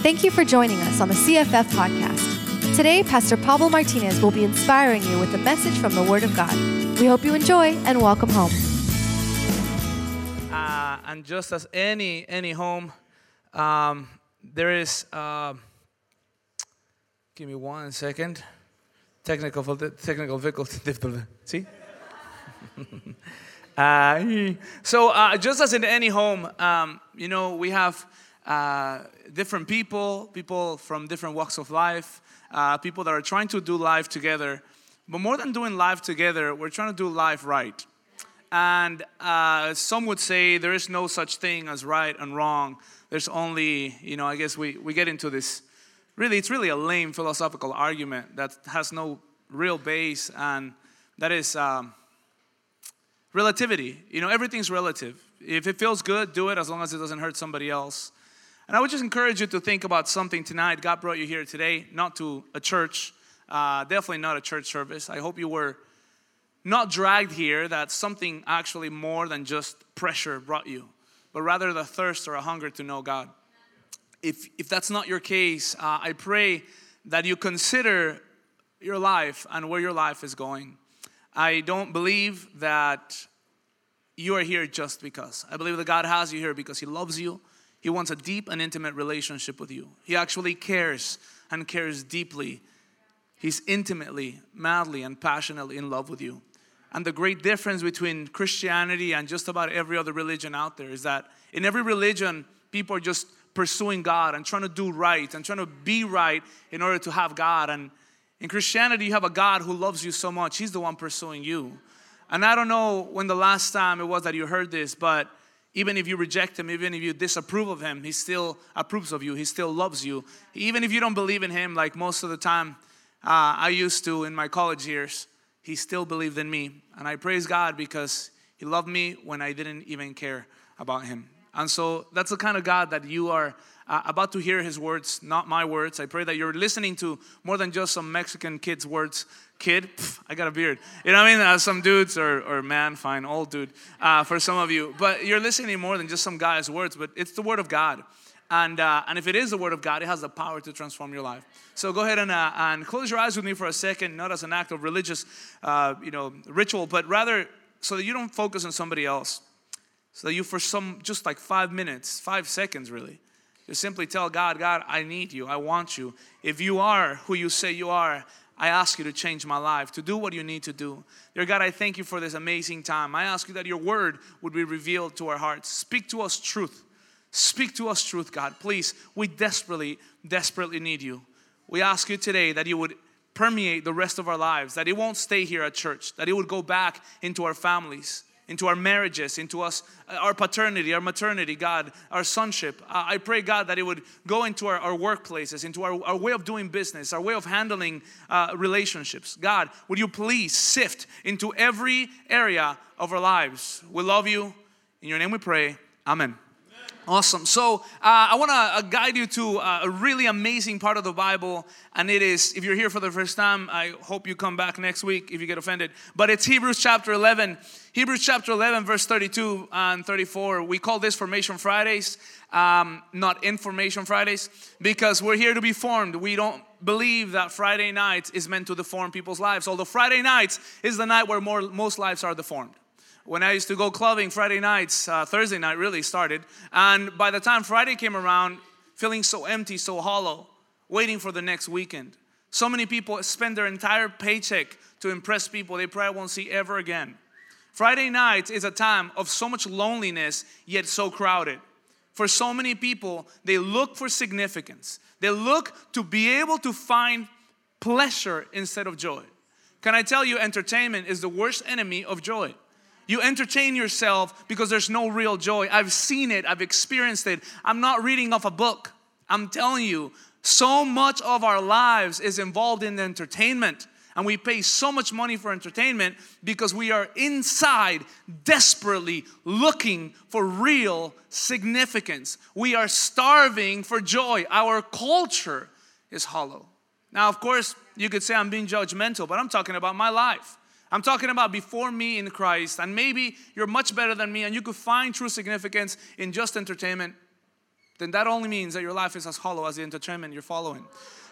Thank you for joining us on the CFF podcast. Today, Pastor Pablo Martinez will be inspiring you with a message from the Word of God. We hope you enjoy and welcome home. Uh, and just as any any home, um, there is. Uh, give me one second. Technical technical difficulty. See. uh, so just as in any home, um, you know, we have uh, different people, people from different walks of life, uh, people that are trying to do life together. But more than doing life together, we're trying to do life right. And uh, some would say there is no such thing as right and wrong. There's only, you know, I guess we, we get into this really, it's really a lame philosophical argument that has no real base, and that is um, relativity. You know, everything's relative. If it feels good, do it as long as it doesn't hurt somebody else. And I would just encourage you to think about something tonight. God brought you here today, not to a church, uh, definitely not a church service. I hope you were not dragged here, that something actually more than just pressure brought you, but rather the thirst or a hunger to know God. If, if that's not your case, uh, I pray that you consider your life and where your life is going. I don't believe that you are here just because. I believe that God has you here because He loves you he wants a deep and intimate relationship with you. He actually cares and cares deeply. He's intimately, madly, and passionately in love with you. And the great difference between Christianity and just about every other religion out there is that in every religion, people are just pursuing God and trying to do right and trying to be right in order to have God. And in Christianity, you have a God who loves you so much, He's the one pursuing you. And I don't know when the last time it was that you heard this, but even if you reject him, even if you disapprove of him, he still approves of you. He still loves you. Even if you don't believe in him, like most of the time uh, I used to in my college years, he still believed in me. And I praise God because he loved me when I didn't even care about him. And so that's the kind of God that you are uh, about to hear his words, not my words. I pray that you're listening to more than just some Mexican kid's words. Kid, Pff, I got a beard. You know what I mean? Uh, some dudes, or, or man, fine, old dude uh, for some of you. But you're listening more than just some guy's words, but it's the word of God. And, uh, and if it is the word of God, it has the power to transform your life. So go ahead and, uh, and close your eyes with me for a second, not as an act of religious uh, you know, ritual, but rather so that you don't focus on somebody else. So that you, for some, just like five minutes, five seconds really, to simply tell God, God, I need you. I want you. If you are who you say you are, I ask you to change my life, to do what you need to do. Dear God, I thank you for this amazing time. I ask you that your word would be revealed to our hearts. Speak to us truth. Speak to us truth, God. Please, we desperately, desperately need you. We ask you today that you would permeate the rest of our lives, that it won't stay here at church, that it would go back into our families into our marriages, into us, uh, our paternity, our maternity, God, our sonship. I pray, God, that it would go into our, our workplaces, into our, our way of doing business, our way of handling uh, relationships. God, would you please sift into every area of our lives? We love you. In your name we pray. Amen. Awesome. So uh, I want to uh, guide you to uh, a really amazing part of the Bible, and it is, if you're here for the first time, I hope you come back next week if you get offended. But it's Hebrews chapter 11. Hebrews chapter 11, verse 32 and 34. We call this Formation Fridays, um, not Information Fridays, because we're here to be formed. We don't believe that Friday night is meant to deform people's lives, although Friday nights is the night where more, most lives are deformed when I used to go clubbing Friday nights, uh, Thursday night really started. And by the time Friday came around, feeling so empty, so hollow, waiting for the next weekend. So many people spend their entire paycheck to impress people they probably won't see ever again. Friday night is a time of so much loneliness, yet so crowded. For so many people, they look for significance. They look to be able to find pleasure instead of joy. Can I tell you, entertainment is the worst enemy of joy. You entertain yourself because there's no real joy. I've seen it, I've experienced it. I'm not reading off a book. I'm telling you, so much of our lives is involved in entertainment. And we pay so much money for entertainment because we are inside desperately looking for real significance. We are starving for joy. Our culture is hollow. Now, of course, you could say I'm being judgmental, but I'm talking about my life. I'm talking about before me in Christ, and maybe you're much better than me, and you could find true significance in just entertainment. then that only means that your life is as hollow as the entertainment you're following.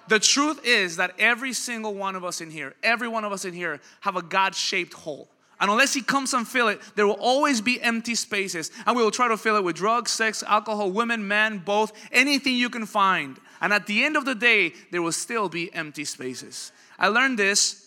The truth is that every single one of us in here, every one of us in here have a God shaped hole. And unless He comes and fill it, there will always be empty spaces. And we will try to fill it with drugs, sex, alcohol, women, men, both, anything you can find. And at the end of the day, there will still be empty spaces. I learned this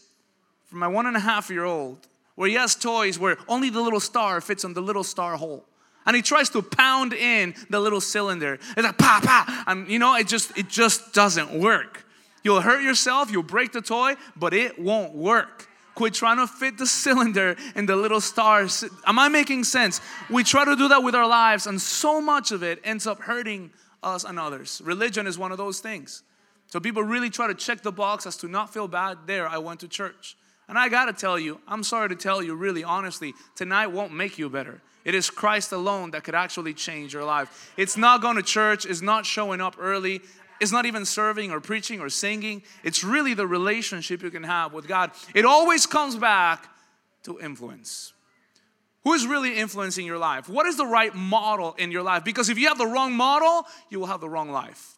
from my one and a half year old, where he has toys where only the little star fits on the little star hole. And he tries to pound in the little cylinder. It's like pa pa, and you know it just it just doesn't work. You'll hurt yourself, you'll break the toy, but it won't work. Quit trying to fit the cylinder in the little stars. Am I making sense? We try to do that with our lives, and so much of it ends up hurting us and others. Religion is one of those things. So people really try to check the box as to not feel bad. There, I went to church. And I gotta tell you, I'm sorry to tell you, really honestly, tonight won't make you better. It is Christ alone that could actually change your life. It's not going to church, it's not showing up early, it's not even serving or preaching or singing. It's really the relationship you can have with God. It always comes back to influence. Who is really influencing your life? What is the right model in your life? Because if you have the wrong model, you will have the wrong life.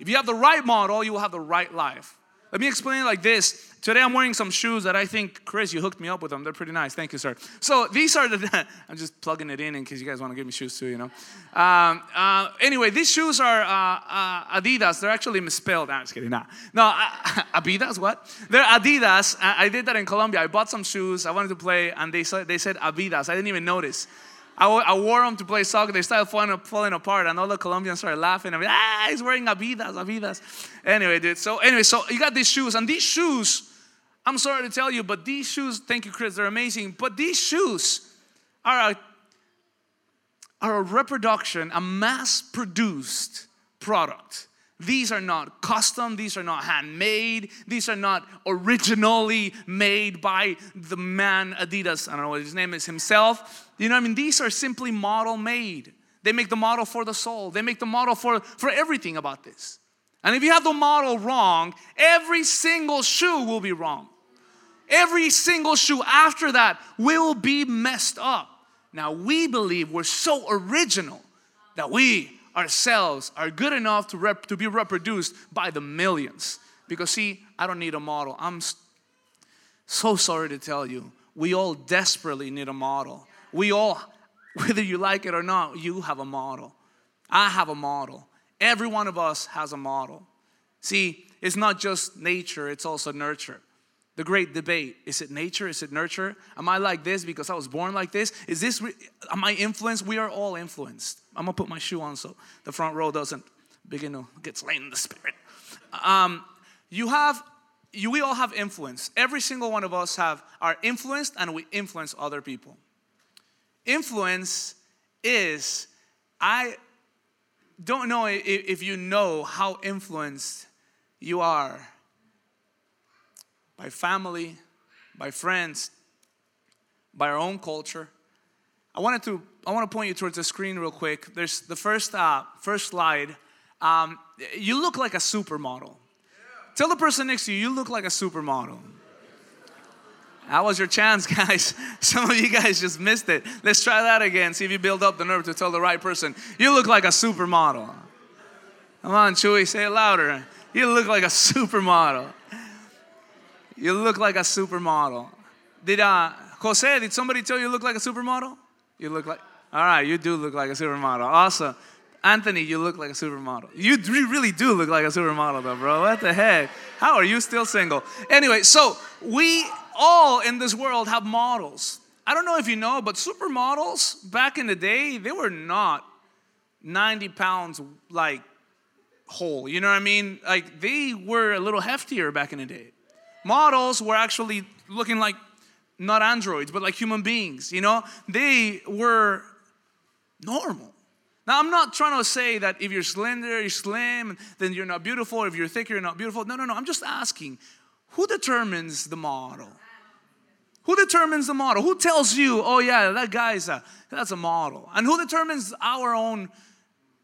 If you have the right model, you will have the right life. Let me explain it like this. Today I'm wearing some shoes that I think, Chris, you hooked me up with them. They're pretty nice. Thank you, sir. So these are the, I'm just plugging it in in case you guys want to give me shoes too, you know. Um, uh, anyway, these shoes are uh, uh, Adidas. They're actually misspelled. I'm just kidding. Nah. No, Adidas, what? They're Adidas. I, I did that in Colombia. I bought some shoes. I wanted to play and they said, they said Adidas. I didn't even notice. I, I wore them to play soccer. They started falling, falling apart, and all the Colombians started laughing. I mean, ah, he's wearing Adidas, Adidas. Anyway, dude. So anyway, so you got these shoes, and these shoes, I'm sorry to tell you, but these shoes, thank you, Chris, they're amazing. But these shoes are a, are a reproduction, a mass-produced product. These are not custom, these are not handmade, these are not originally made by the man Adidas, I don't know what his name is, himself. You know what I mean? These are simply model made. They make the model for the soul, they make the model for, for everything about this. And if you have the model wrong, every single shoe will be wrong. Every single shoe after that will be messed up. Now, we believe we're so original that we ourselves are good enough to, rep, to be reproduced by the millions. Because, see, I don't need a model. I'm so sorry to tell you, we all desperately need a model. We all, whether you like it or not, you have a model. I have a model. Every one of us has a model. See, it's not just nature, it's also nurture. The great debate is it nature? Is it nurture? Am I like this because I was born like this? Is this, am I influenced? We are all influenced. I'm gonna put my shoe on so the front row doesn't begin to get slain in the spirit. Um, you have, you, we all have influence. Every single one of us have are influenced and we influence other people. Influence is, I don't know if you know how influenced you are by family, by friends, by our own culture. I wanted to I want to point you towards the screen real quick. There's the first uh, first slide. Um, you look like a supermodel. Tell the person next to you, you look like a supermodel. That was your chance, guys. Some of you guys just missed it. Let's try that again. See if you build up the nerve to tell the right person. You look like a supermodel. Come on, Chewy, say it louder. You look like a supermodel. You look like a supermodel. Did uh, Jose, did somebody tell you you look like a supermodel? You look like, all right, you do look like a supermodel. Awesome. Anthony, you look like a supermodel. You really do look like a supermodel, though, bro. What the heck? How are you still single? Anyway, so we all in this world have models. I don't know if you know, but supermodels back in the day, they were not 90 pounds like whole. You know what I mean? Like they were a little heftier back in the day models were actually looking like not androids, but like human beings, you know? They were normal. Now, I'm not trying to say that if you're slender, you're slim, then you're not beautiful. If you're thick, you're not beautiful. No, no, no. I'm just asking who determines the model? Who determines the model? Who tells you, oh, yeah, that guy's a, that's a model? And who determines our own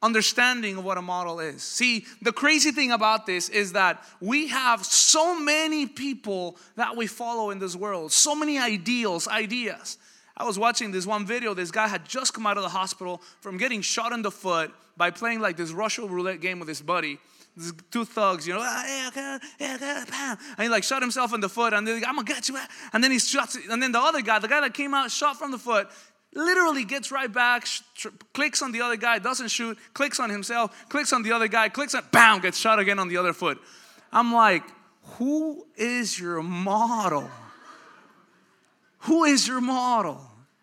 understanding of what a model is. See, the crazy thing about this is that we have so many people that we follow in this world, so many ideals, ideas. I was watching this one video. This guy had just come out of the hospital from getting shot in the foot by playing like this Russian roulette game with his buddy. These two thugs, you know, ah, and he like shot himself in the foot, and they're like, I'm gonna get you. And then he shots, and then the other guy, the guy that came out shot from the foot, literally gets right back, sh- tr- clicks on the other guy, doesn't shoot, clicks on himself, clicks on the other guy, clicks on, bam, gets shot again on the other foot. I'm like, who is your model? Who is your model?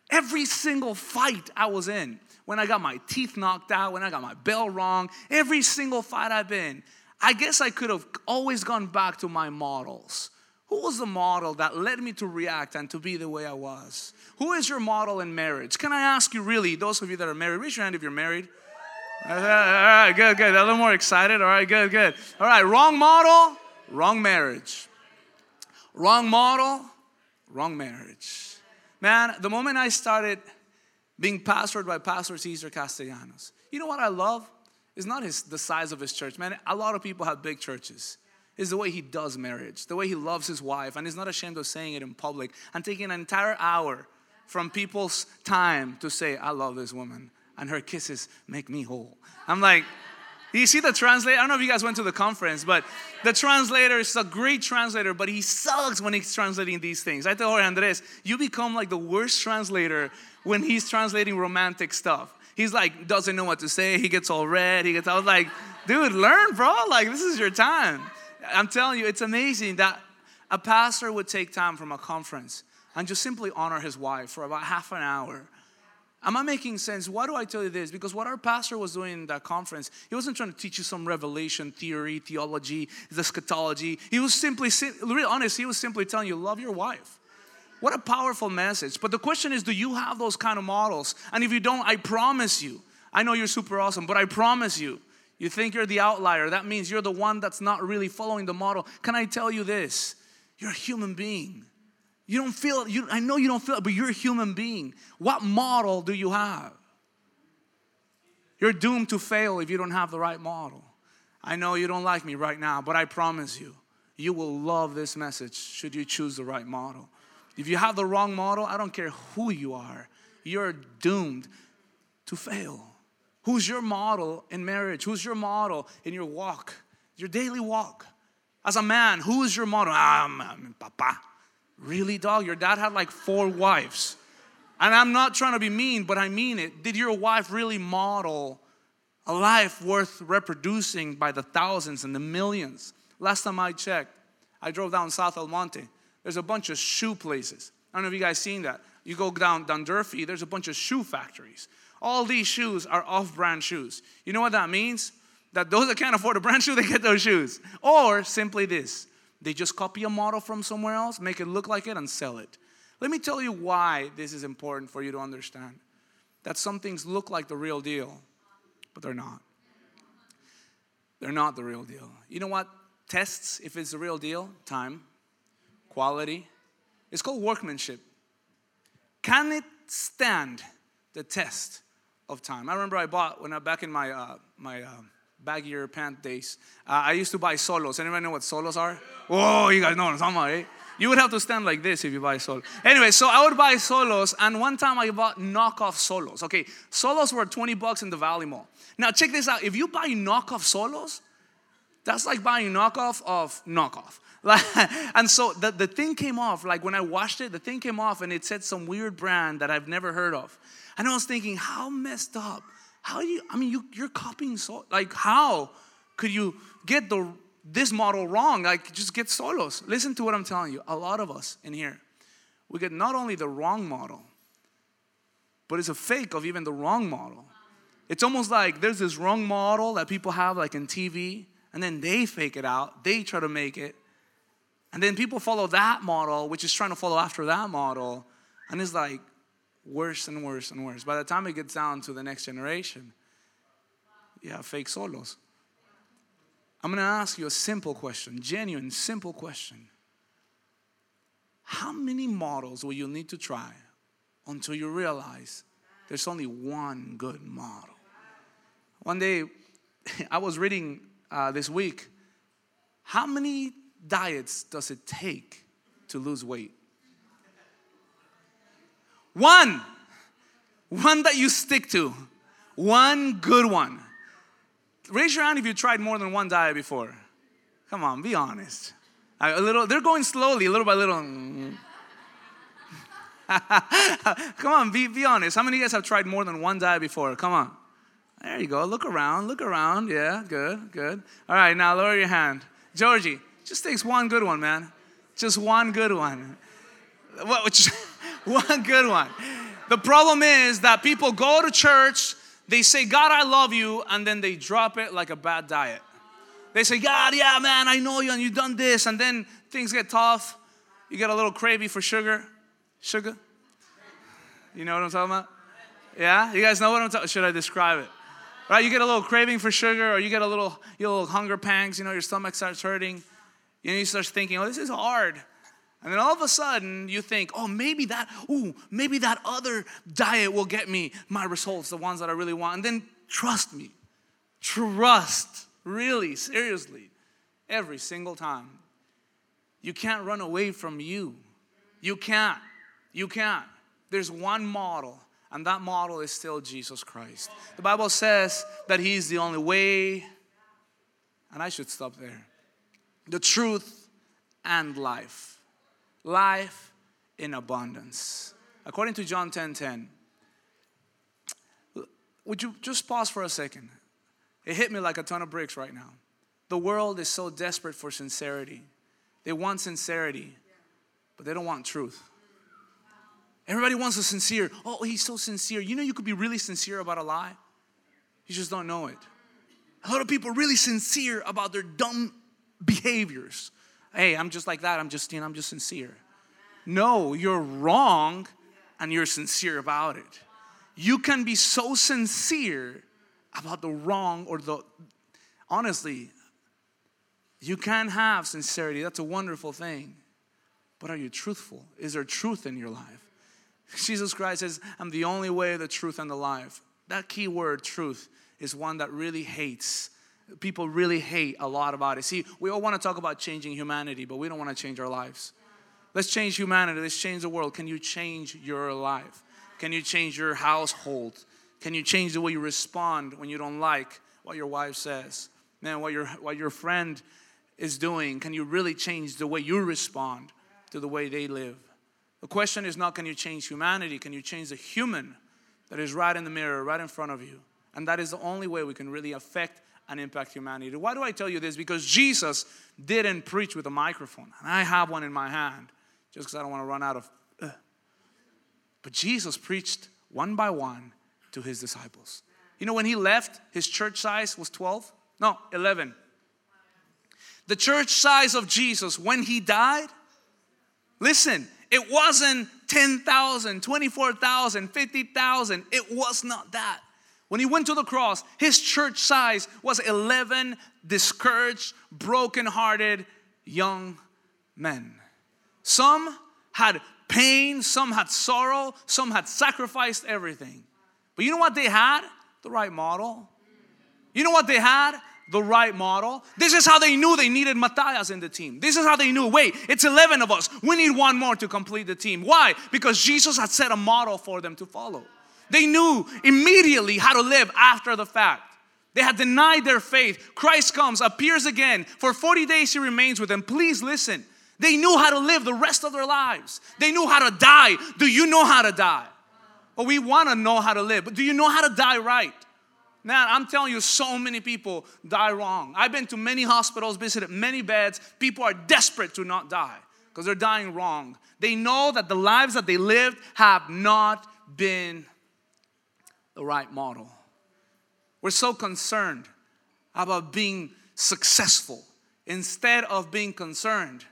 Every single fight I was in, when I got my teeth knocked out, when I got my bell wrong, every single fight I've been, I guess I could have always gone back to my models. Who was the model that led me to react and to be the way I was? Who is your model in marriage? Can I ask you, really, those of you that are married, raise your hand if you're married. All right, good, good. A little more excited. All right, good, good. All right, wrong model, wrong marriage. Wrong model, wrong marriage. Man, the moment I started being pastored by Pastor Cesar Castellanos, you know what I love? It's not his, the size of his church. Man, a lot of people have big churches. It's the way he does marriage, the way he loves his wife, and he's not ashamed of saying it in public and taking an entire hour from people's time to say, I love this woman, and her kisses make me whole. I'm like, you see the translator? I don't know if you guys went to the conference, but the translator is a great translator, but he sucks when he's translating these things. I tell her, Andres, you become like the worst translator when he's translating romantic stuff. He's like, doesn't know what to say. He gets all red. He gets, I was like, dude, learn, bro. Like, this is your time. I'm telling you, it's amazing that a pastor would take time from a conference and just simply honor his wife for about half an hour Am I making sense? Why do I tell you this? Because what our pastor was doing in that conference, he wasn't trying to teach you some revelation theory, theology, the eschatology. He was simply, really honest, he was simply telling you, love your wife. What a powerful message. But the question is, do you have those kind of models? And if you don't, I promise you, I know you're super awesome, but I promise you, you think you're the outlier. That means you're the one that's not really following the model. Can I tell you this? You're a human being. You don't feel you I know you don't feel it, but you're a human being. What model do you have? You're doomed to fail if you don't have the right model. I know you don't like me right now, but I promise you, you will love this message should you choose the right model. If you have the wrong model, I don't care who you are, you're doomed to fail. Who's your model in marriage? Who's your model in your walk, your daily walk? As a man, who is your model? Ah, I'm papa. Really, dog? Your dad had like four wives. And I'm not trying to be mean, but I mean it. Did your wife really model a life worth reproducing by the thousands and the millions? Last time I checked, I drove down South El Monte. There's a bunch of shoe places. I don't know if you guys seen that. You go down, down Durfee, there's a bunch of shoe factories. All these shoes are off brand shoes. You know what that means? That those that can't afford a brand shoe, they get those shoes. Or simply this they just copy a model from somewhere else, make it look like it, and sell it. Let me tell you why this is important for you to understand. That some things look like the real deal, but they're not. They're not the real deal. You know what tests if it's the real deal? Time, quality. It's called workmanship. Can it stand the test of time? I remember I bought when I back in my uh, my uh, baggier pant days. Uh, I used to buy solos. Anybody know what solos are? Whoa, you guys know what I'm talking about, eh? You would have to stand like this if you buy solos. Anyway, so I would buy solos, and one time I bought knockoff solos. Okay, solos were 20 bucks in the Valley Mall. Now check this out. If you buy knockoff solos, that's like buying knockoff of knockoff. and so the, the thing came off, like when I washed it, the thing came off and it said some weird brand that I've never heard of. And I was thinking, how messed up how do you, I mean, you, you're copying so, like, how could you get the, this model wrong? Like, just get solos. Listen to what I'm telling you. A lot of us in here, we get not only the wrong model, but it's a fake of even the wrong model. It's almost like there's this wrong model that people have, like in TV, and then they fake it out, they try to make it, and then people follow that model, which is trying to follow after that model, and it's like, worse and worse and worse. By the time it gets down to the next generation, you have fake solos. I'm to ask you a simple question, genuine, simple question. How many models will you need to try until you realize there's only one good model? One day, I was reading uh, this week how many diets does it take to lose weight? One. One that you stick to. One good one. Raise your hand if you tried more than one diet before. Come on, be honest. A little, they're going slowly, little by little. Come on, be, be honest. How many of you guys have tried more than one diet before? Come on. There you go. Look around, look around. Yeah, good, good. All right, now lower your hand. Georgie, just takes one good one, man. Just one good one. What, one good one. The problem is that people go to church, they say, God, I love you, and then they drop it like a bad diet. They say, God, yeah, man, I know you, and you've done this, and then things get tough. You get a little craving for sugar. Sugar? You know what I'm talking about? Yeah? You guys know what I'm talking Should I describe it? Right? You get a little craving for sugar, or you get a little, you know, little hunger pangs, you know, your stomach starts hurting. You know, you start thinking, oh, this is hard. And then all of a sudden you think, oh, maybe that, ooh, maybe that other diet will get me my results, the ones that I really want. And then trust me, trust, really, seriously, every single time. You can't run away from you. You can't. You can't. There's one model, and that model is still Jesus Christ. The Bible says that He's the only way, and I should stop there. The truth and life life in abundance. According to John 10 10. Would you just pause for a second? It hit me like a ton of bricks right now. The world is so desperate for sincerity. They want sincerity, but they don't want truth. Everybody wants a sincere. Oh, he's so sincere. You know, you could be really sincere about a lie. You just don't know it. A lot of people really sincere about their dumb behaviors. Hey, I'm just like that. I'm just, you know, I'm just sincere. No, you're wrong and you're sincere about it. You can be so sincere about the wrong or the, honestly, you can have sincerity. That's a wonderful thing. But are you truthful? Is there truth in your life? Jesus Christ says, I'm the only way, the truth, and the life. That key word, truth, is one that really hates people really hate a lot about it. See, we all want to talk about changing humanity, but we don't want to change our lives. Let's change humanity. Let's change the world. Can you change your life? Can you change your household? Can you change the way you respond when you don't like what your wife says? Man, what your, what your friend is doing, can you really change the way you respond to the way they live? The question is not can you change humanity, can you change the human that is right in the mirror, right in front of you? And that is the only way we can really affect and impact humanity. Why do I tell you this? Because Jesus didn't preach with a microphone, and I have one in my hand just because I don't want to run out of. Uh. But Jesus preached one by one to his disciples. You know, when he left, his church size was 12? No, 11. The church size of Jesus when he died, listen, it wasn't 10,000, 24,000, 50,000. It was not that. When he went to the cross, his church size was 11 discouraged, broken-hearted young men. Some had pain, some had sorrow, some had sacrificed everything. But you know what they had? The right model. You know what they had? The right model. This is how they knew they needed Matthias in the team. This is how they knew wait, it's 11 of us. We need one more to complete the team. Why? Because Jesus had set a model for them to follow. They knew immediately how to live after the fact. They had denied their faith. Christ comes, appears again. For 40 days, he remains with them. Please listen. They knew how to live the rest of their lives. They knew how to die. Do you know how to die? Well, we want to know how to live, but do you know how to die right? Man, I'm telling you, so many people die wrong. I've been to many hospitals, visited many beds. People are desperate to not die because they're dying wrong. They know that the lives that they lived have not been the right model. We're so concerned about being successful instead of being concerned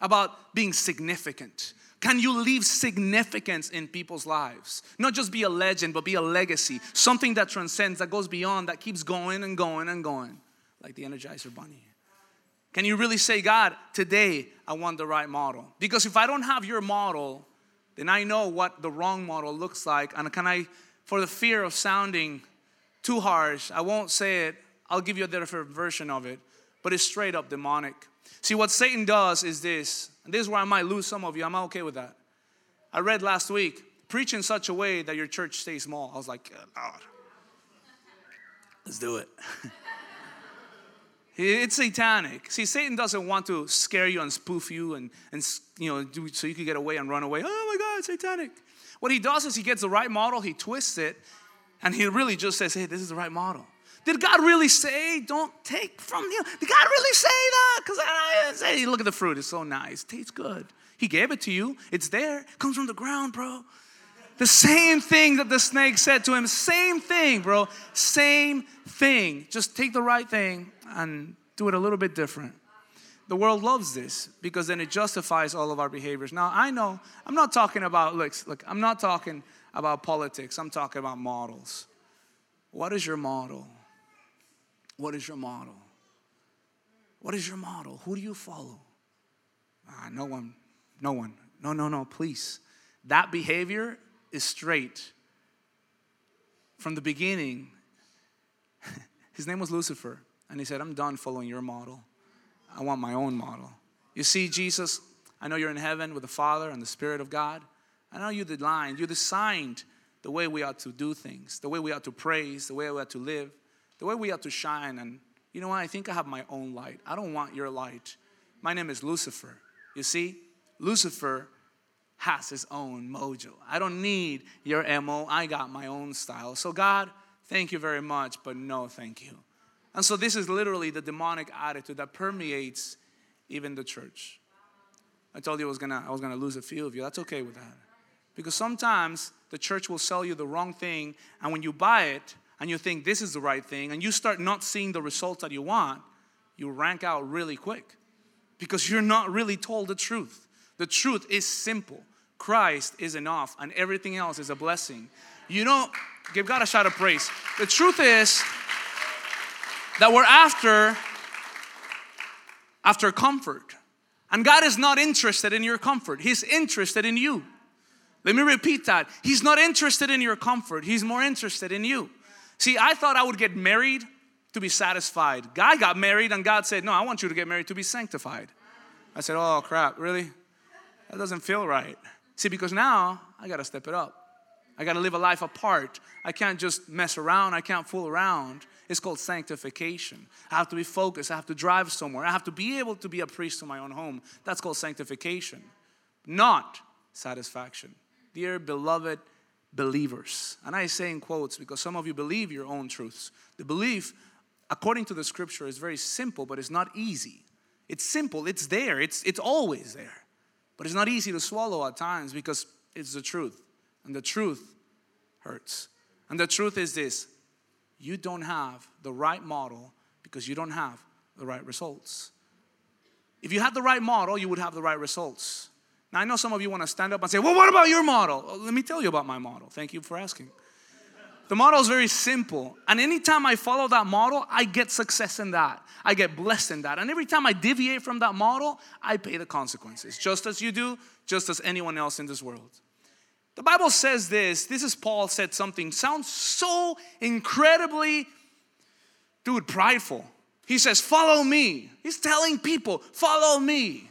about being significant. Can you leave significance in people's lives? Not just be a legend, but be a legacy. Something that transcends, that goes beyond, that keeps going and going and going, like the Energizer Bunny. Can you really say, God, today I want the right model? Because if I don't have your model, then I know what the wrong model looks like. And can I for the fear of sounding too harsh, I won't say it. I'll give you a different version of it, but it's straight up demonic. See, what Satan does is this, and this is where I might lose some of you. I'm okay with that. I read last week preach in such a way that your church stays small. I was like, Lord, let's do it. It's satanic. See, Satan doesn't want to scare you and spoof you and, and you know, do, so you can get away and run away. Oh my God, satanic. What he does is he gets the right model, he twists it, and he really just says, hey, this is the right model. Did God really say, don't take from you? Did God really say that? Because I say, look at the fruit, it's so nice, tastes good. He gave it to you, it's there, comes from the ground, bro. The same thing that the snake said to him, same thing, bro, same thing. Just take the right thing and do it a little bit different. The world loves this because then it justifies all of our behaviors. Now, I know, I'm not talking about, look, look, I'm not talking about politics, I'm talking about models. What is your model? What is your model? What is your model? Who do you follow? Ah, no one, no one. No, no, no, please. That behavior is straight. From the beginning, his name was Lucifer, and he said, I'm done following your model. I want my own model. You see, Jesus, I know you're in heaven with the Father and the Spirit of God. I know you designed, you designed the way we ought to do things, the way we ought to praise, the way we ought to live, the way we ought to shine. And you know what? I think I have my own light. I don't want your light. My name is Lucifer. You see, Lucifer has his own mojo. I don't need your MO. I got my own style. So, God, thank you very much, but no, thank you. And so this is literally the demonic attitude that permeates even the church. I told you I was gonna I was gonna lose a few of you. That's okay with that. Because sometimes the church will sell you the wrong thing, and when you buy it and you think this is the right thing, and you start not seeing the results that you want, you rank out really quick. Because you're not really told the truth. The truth is simple. Christ is enough, and everything else is a blessing. You know, give God a shout of praise. The truth is that we're after after comfort. And God is not interested in your comfort. He's interested in you. Let me repeat that. He's not interested in your comfort. He's more interested in you. See, I thought I would get married to be satisfied. Guy got married and God said, "No, I want you to get married to be sanctified." I said, "Oh crap, really? That doesn't feel right." See, because now I got to step it up. I got to live a life apart. I can't just mess around. I can't fool around. It's called sanctification. I have to be focused. I have to drive somewhere. I have to be able to be a priest in my own home. That's called sanctification, not satisfaction. Dear beloved believers, and I say in quotes because some of you believe your own truths. The belief, according to the scripture, is very simple, but it's not easy. It's simple, it's there, it's, it's always there. But it's not easy to swallow at times because it's the truth. And the truth hurts. And the truth is this you don't have the right model because you don't have the right results. If you had the right model, you would have the right results. Now, I know some of you want to stand up and say, Well, what about your model? Well, let me tell you about my model. Thank you for asking. The model is very simple. And anytime I follow that model, I get success in that. I get blessed in that. And every time I deviate from that model, I pay the consequences, just as you do, just as anyone else in this world. The Bible says this. This is Paul said something. Sounds so incredibly, dude, prideful. He says, Follow me. He's telling people, Follow me.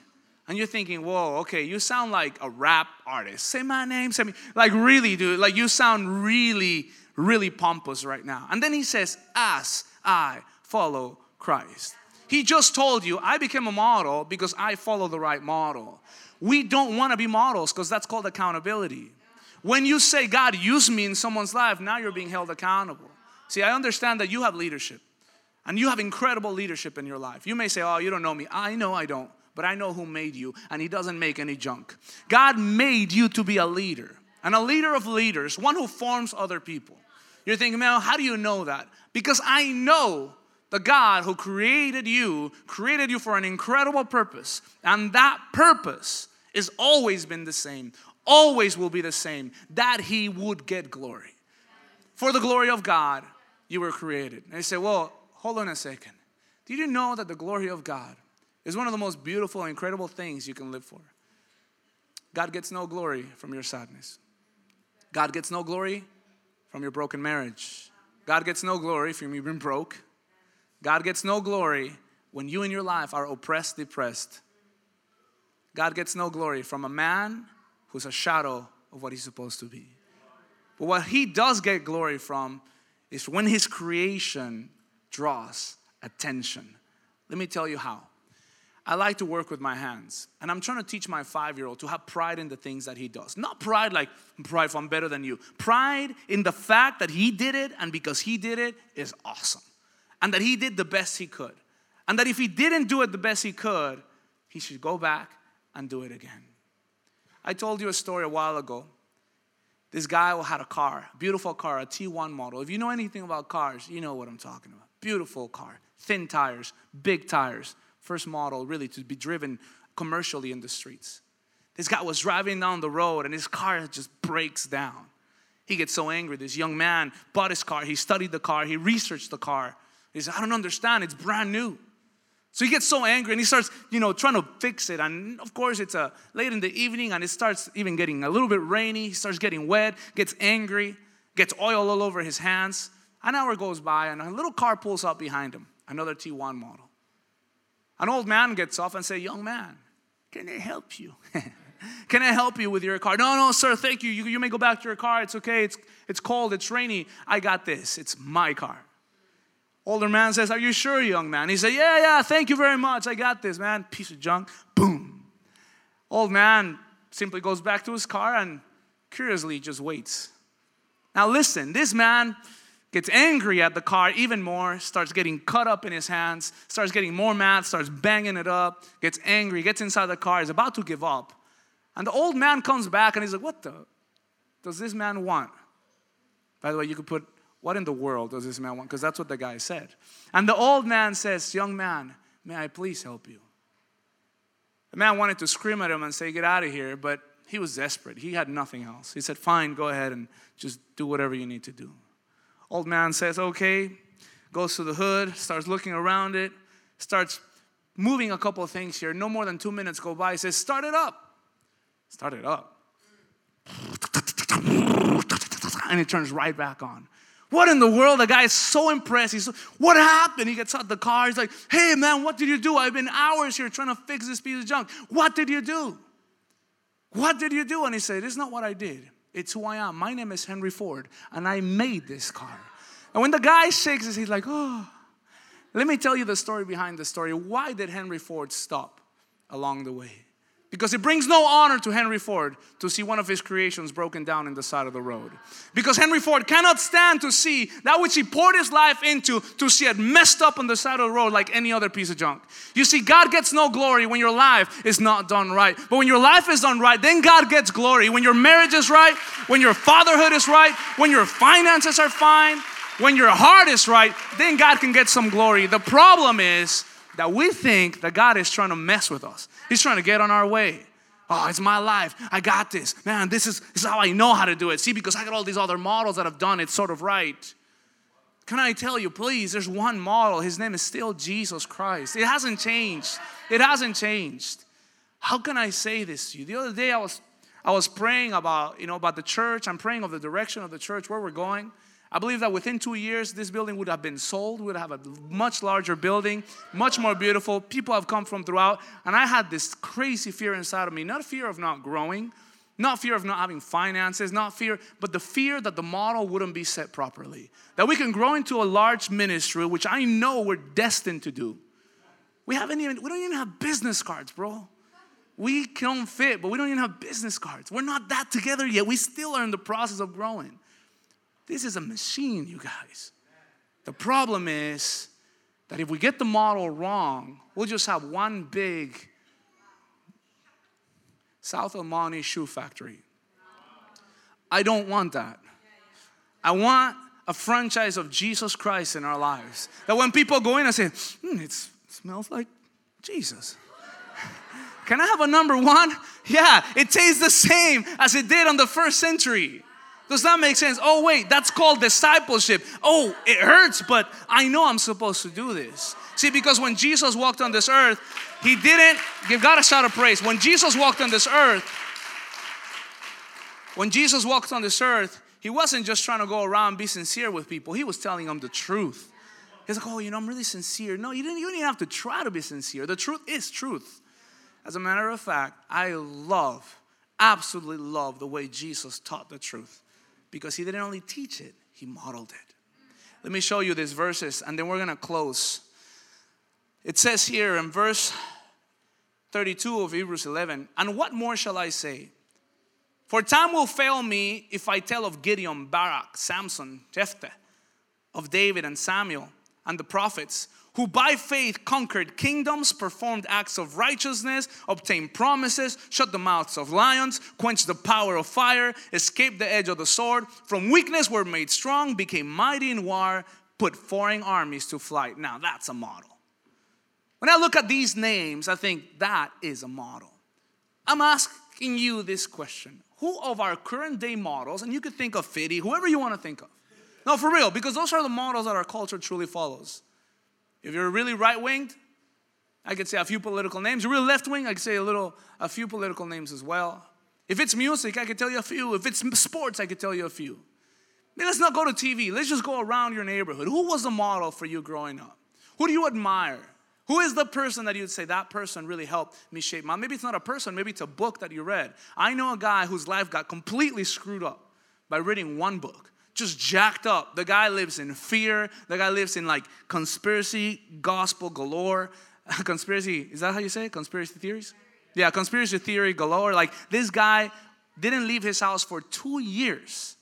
And you're thinking, Whoa, okay, you sound like a rap artist. Say my name, say me. Like, really, dude, like you sound really, really pompous right now. And then he says, As I follow Christ. He just told you, I became a model because I follow the right model. We don't want to be models because that's called accountability. When you say, God, use me in someone's life, now you're being held accountable. See, I understand that you have leadership and you have incredible leadership in your life. You may say, Oh, you don't know me. I know I don't, but I know who made you, and He doesn't make any junk. God made you to be a leader and a leader of leaders, one who forms other people. You're thinking, man, how do you know that? Because I know the God who created you created you for an incredible purpose, and that purpose has always been the same always will be the same that he would get glory. For the glory of God, you were created. And they say, well, hold on a second. Did you know that the glory of God is one of the most beautiful, incredible things you can live for? God gets no glory from your sadness. God gets no glory from your broken marriage. God gets no glory from you being broke. God gets no glory when you in your life are oppressed, depressed. God gets no glory from a man who's a shadow of what he's supposed to be. But what he does get glory from is when his creation draws attention. Let me tell you how. I like to work with my hands, and I'm trying to teach my five year old to have pride in the things that he does. Not pride like pride I'm better than you. Pride in the fact that he did it, and because he did it is awesome. And that he did the best he could. And that if he didn't do it the best he could, he should go back and do it again. I told you a story a while ago. This guy had a car, beautiful car, a T1 model. If you know anything about cars, you know what I'm talking about. Beautiful car, thin tires, big tires, first model really to be driven commercially in the streets. This guy was driving down the road and his car just breaks down. He gets so angry. This young man bought his car, he studied the car, he researched the car. He said, I don't understand, it's brand new. So he gets so angry and he starts, you know, trying to fix it. And of course, it's uh, late in the evening and it starts even getting a little bit rainy. He starts getting wet, gets angry, gets oil all over his hands. An hour goes by and a little car pulls up behind him, another T1 model. An old man gets off and say, "Young man, can I help you? can I help you with your car?" No, no, sir, thank you. you. You may go back to your car. It's okay. It's it's cold. It's rainy. I got this. It's my car. Older man says, Are you sure, young man? He said, Yeah, yeah, thank you very much. I got this, man. Piece of junk. Boom. Old man simply goes back to his car and curiously just waits. Now, listen, this man gets angry at the car even more, starts getting cut up in his hands, starts getting more mad, starts banging it up, gets angry, gets inside the car, is about to give up. And the old man comes back and he's like, What the does this man want? By the way, you could put what in the world does this man want? Because that's what the guy said. And the old man says, Young man, may I please help you? The man wanted to scream at him and say, Get out of here, but he was desperate. He had nothing else. He said, Fine, go ahead and just do whatever you need to do. Old man says, Okay, goes to the hood, starts looking around it, starts moving a couple of things here. No more than two minutes go by. He says, Start it up. Start it up. And it turns right back on. What in the world? The guy is so impressed. He's, what happened? He gets out the car. He's like, hey, man, what did you do? I've been hours here trying to fix this piece of junk. What did you do? What did you do? And he said, it's not what I did. It's who I am. My name is Henry Ford, and I made this car. And when the guy shakes his, he's like, oh. Let me tell you the story behind the story. Why did Henry Ford stop along the way? Because it brings no honor to Henry Ford to see one of his creations broken down in the side of the road. Because Henry Ford cannot stand to see that which he poured his life into to see it messed up on the side of the road like any other piece of junk. You see, God gets no glory when your life is not done right. But when your life is done right, then God gets glory. When your marriage is right, when your fatherhood is right, when your finances are fine, when your heart is right, then God can get some glory. The problem is that we think that God is trying to mess with us. He's trying to get on our way. Oh, it's my life. I got this. Man, this is, this is how I know how to do it. See, because I got all these other models that have done it sort of right. Can I tell you, please, there's one model. His name is still Jesus Christ. It hasn't changed. It hasn't changed. How can I say this to you? The other day I was I was praying about, you know, about the church. I'm praying of the direction of the church, where we're going. I believe that within two years, this building would have been sold. We would have a much larger building, much more beautiful. People have come from throughout. And I had this crazy fear inside of me not fear of not growing, not fear of not having finances, not fear, but the fear that the model wouldn't be set properly. That we can grow into a large ministry, which I know we're destined to do. We haven't even, we don't even have business cards, bro. We don't fit, but we don't even have business cards. We're not that together yet. We still are in the process of growing. This is a machine, you guys. The problem is that if we get the model wrong, we'll just have one big South El shoe factory. I don't want that. I want a franchise of Jesus Christ in our lives. That when people go in and say, hmm, it smells like Jesus. Can I have a number one? Yeah, it tastes the same as it did on the first century. Does that make sense? Oh, wait, that's called discipleship. Oh, it hurts, but I know I'm supposed to do this. See, because when Jesus walked on this earth, he didn't give God a shout of praise. When Jesus walked on this earth, when Jesus walked on this earth, he wasn't just trying to go around be sincere with people. He was telling them the truth. He's like, oh, you know, I'm really sincere. No, you didn't, you didn't have to try to be sincere. The truth is truth. As a matter of fact, I love absolutely love the way Jesus taught the truth because he didn't only teach it, he modeled it. Let me show you these verses and then we're going to close. It says here in verse 32 of Hebrews 11, and what more shall I say? For time will fail me if I tell of Gideon, Barak, Samson, Jephthah, of David and Samuel and the prophets, who by faith conquered kingdoms, performed acts of righteousness, obtained promises, shut the mouths of lions, quenched the power of fire, escaped the edge of the sword, from weakness were made strong, became mighty in war, put foreign armies to flight. Now that's a model. When I look at these names, I think that is a model. I'm asking you this question Who of our current day models, and you could think of Fiddy, whoever you want to think of, no, for real, because those are the models that our culture truly follows. If you're really right winged, I could say a few political names. You're really left wing, I could say a little, a few political names as well. If it's music, I could tell you a few. If it's sports, I could tell you a few. Let's not go to TV. Let's just go around your neighborhood. Who was the model for you growing up? Who do you admire? Who is the person that you'd say that person really helped me shape my? Maybe it's not a person, maybe it's a book that you read. I know a guy whose life got completely screwed up by reading one book just jacked up. The guy lives in fear. The guy lives in like conspiracy, gospel galore. conspiracy, is that how you say it? Conspiracy theories? Yeah, conspiracy theory galore. Like this guy didn't leave his house for two years.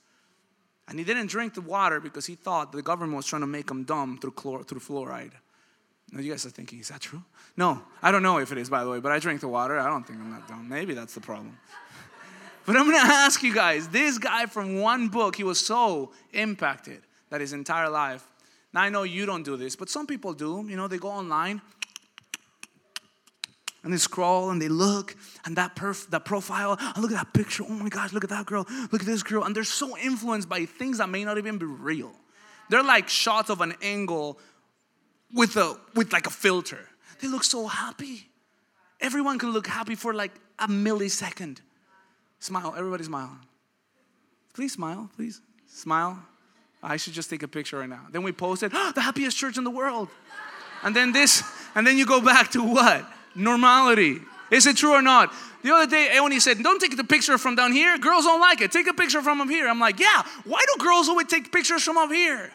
And he didn't drink the water because he thought the government was trying to make him dumb through, chlor- through fluoride. Now you guys are thinking, is that true? No, I don't know if it is, by the way, but I drink the water. I don't think I'm that dumb. Maybe that's the problem. But I'm gonna ask you guys this guy from one book, he was so impacted that his entire life. Now I know you don't do this, but some people do. You know, they go online and they scroll and they look and that perf that profile oh, look at that picture oh my gosh look at that girl look at this girl and they're so influenced by things that may not even be real they're like shots of an angle with a with like a filter they look so happy everyone can look happy for like a millisecond Smile, everybody smile. Please smile, please. Smile. I should just take a picture right now. Then we post it, oh, the happiest church in the world. And then this, and then you go back to what? Normality. Is it true or not? The other day, he said, Don't take the picture from down here, girls don't like it. Take a picture from up here. I'm like, Yeah, why do girls always take pictures from up here?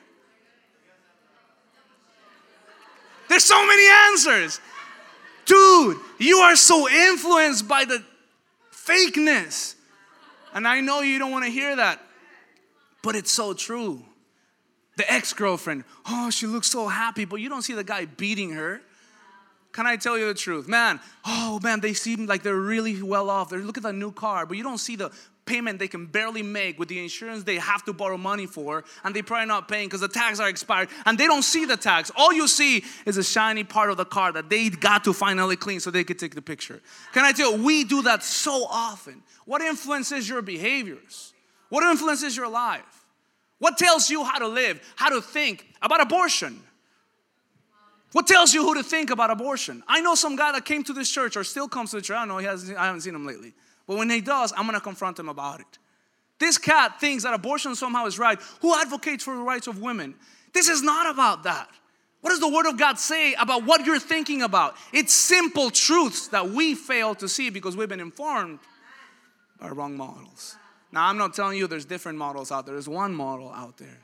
There's so many answers. Dude, you are so influenced by the fakeness. And I know you don't want to hear that, but it's so true. The ex girlfriend, oh, she looks so happy, but you don't see the guy beating her. Can I tell you the truth? Man, oh man, they seem like they're really well off. They look at the new car, but you don't see the payment they can barely make with the insurance they have to borrow money for, and they're probably not paying because the tags are expired, and they don't see the tags. All you see is a shiny part of the car that they got to finally clean so they could take the picture. Can I tell you, we do that so often. What influences your behaviors? What influences your life? What tells you how to live, how to think about abortion? What tells you who to think about abortion? I know some guy that came to this church or still comes to the church. I don't know, he hasn't, I haven't seen him lately. But when he does, I'm gonna confront him about it. This cat thinks that abortion somehow is right. Who advocates for the rights of women? This is not about that. What does the Word of God say about what you're thinking about? It's simple truths that we fail to see because we've been informed by wrong models. Now, I'm not telling you there's different models out there, there's one model out there.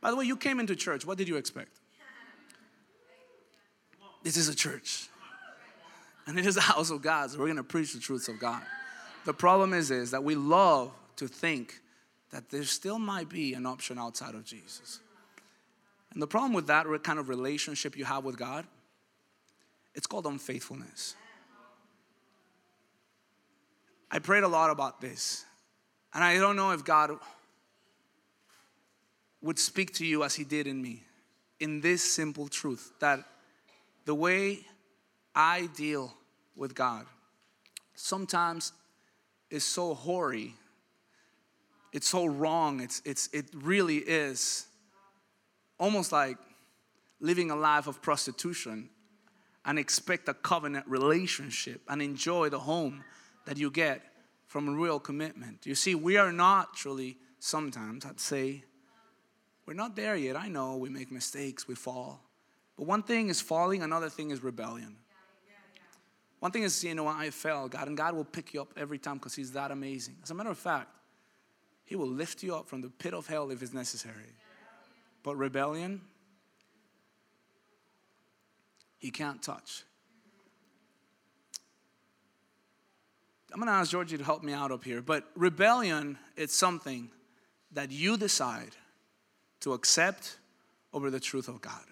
By the way, you came into church, what did you expect? This is a church, and it is a house of God, so we're gonna preach the truths of God. The problem is, is that we love to think that there still might be an option outside of Jesus. And the problem with that kind of relationship you have with God, it's called unfaithfulness. I prayed a lot about this, and I don't know if God would speak to you as He did in me in this simple truth that the way I deal with God, sometimes is so hoary. It's so wrong. It's, it's, it really is almost like living a life of prostitution and expect a covenant relationship and enjoy the home that you get from a real commitment. You see, we are not truly, sometimes, I'd say, we're not there yet. I know we make mistakes, we fall. But one thing is falling, another thing is rebellion. One thing is, you know, I fell, God, and God will pick you up every time because He's that amazing. As a matter of fact, He will lift you up from the pit of hell if it's necessary. But rebellion, He can't touch. I'm going to ask Georgie to help me out up here, but rebellion is something that you decide to accept over the truth of God.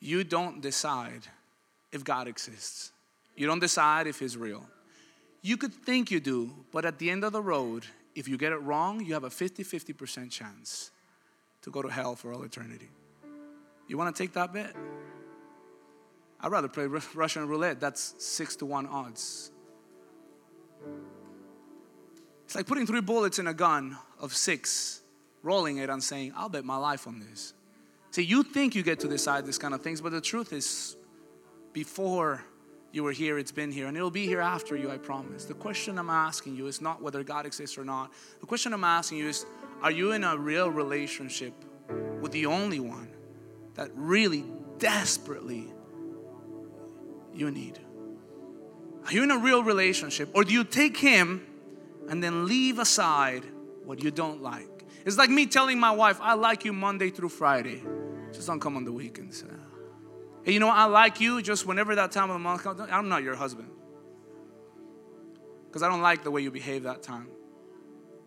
You don't decide if God exists. You don't decide if He's real. You could think you do, but at the end of the road, if you get it wrong, you have a 50 50% chance to go to hell for all eternity. You want to take that bet? I'd rather play Russian roulette. That's six to one odds. It's like putting three bullets in a gun of six, rolling it and saying, I'll bet my life on this. See, you think you get to decide this kind of things, but the truth is, before you were here, it's been here, and it'll be here after you, I promise. The question I'm asking you is not whether God exists or not. The question I'm asking you is, are you in a real relationship with the only one that really desperately you need? Are you in a real relationship? Or do you take him and then leave aside what you don't like? It's like me telling my wife, I like you Monday through Friday. Just don't come on the weekends. Hey, you know what? I like you just whenever that time of the month comes. I'm not your husband. Because I don't like the way you behave that time.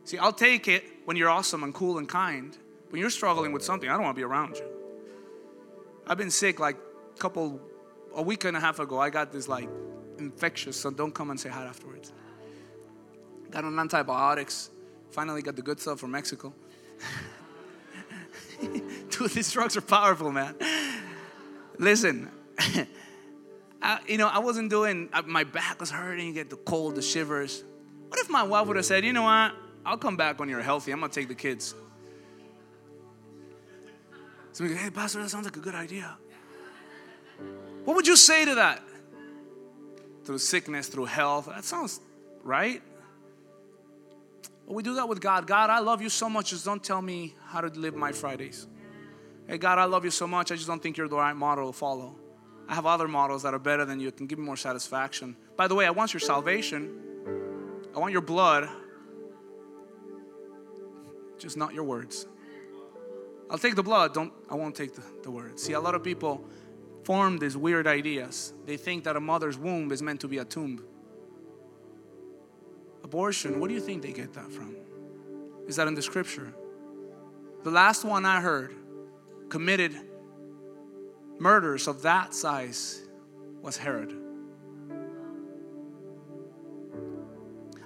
See, I'll take it when you're awesome and cool and kind. When you're struggling with something, I don't want to be around you. I've been sick like a couple, a week and a half ago. I got this like infectious, so don't come and say hi afterwards. Got on antibiotics. Finally got the good stuff from Mexico. Dude, these drugs are powerful, man. Listen, I, you know, I wasn't doing, my back was hurting, you get the cold, the shivers. What if my wife would have said, you know what, I'll come back when you're healthy, I'm gonna take the kids. So we go, hey, Pastor, that sounds like a good idea. What would you say to that? through sickness, through health. That sounds right. But we do that with God. God, I love you so much, just don't tell me how to live my Fridays. Hey, God, I love you so much, I just don't think you're the right model to follow. I have other models that are better than you, can give me more satisfaction. By the way, I want your salvation, I want your blood, just not your words. I'll take the blood, don't I won't take the, the words. See, a lot of people form these weird ideas. They think that a mother's womb is meant to be a tomb. Abortion, what do you think they get that from? Is that in the scripture? The last one I heard committed murders of that size was Herod.